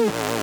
Oof.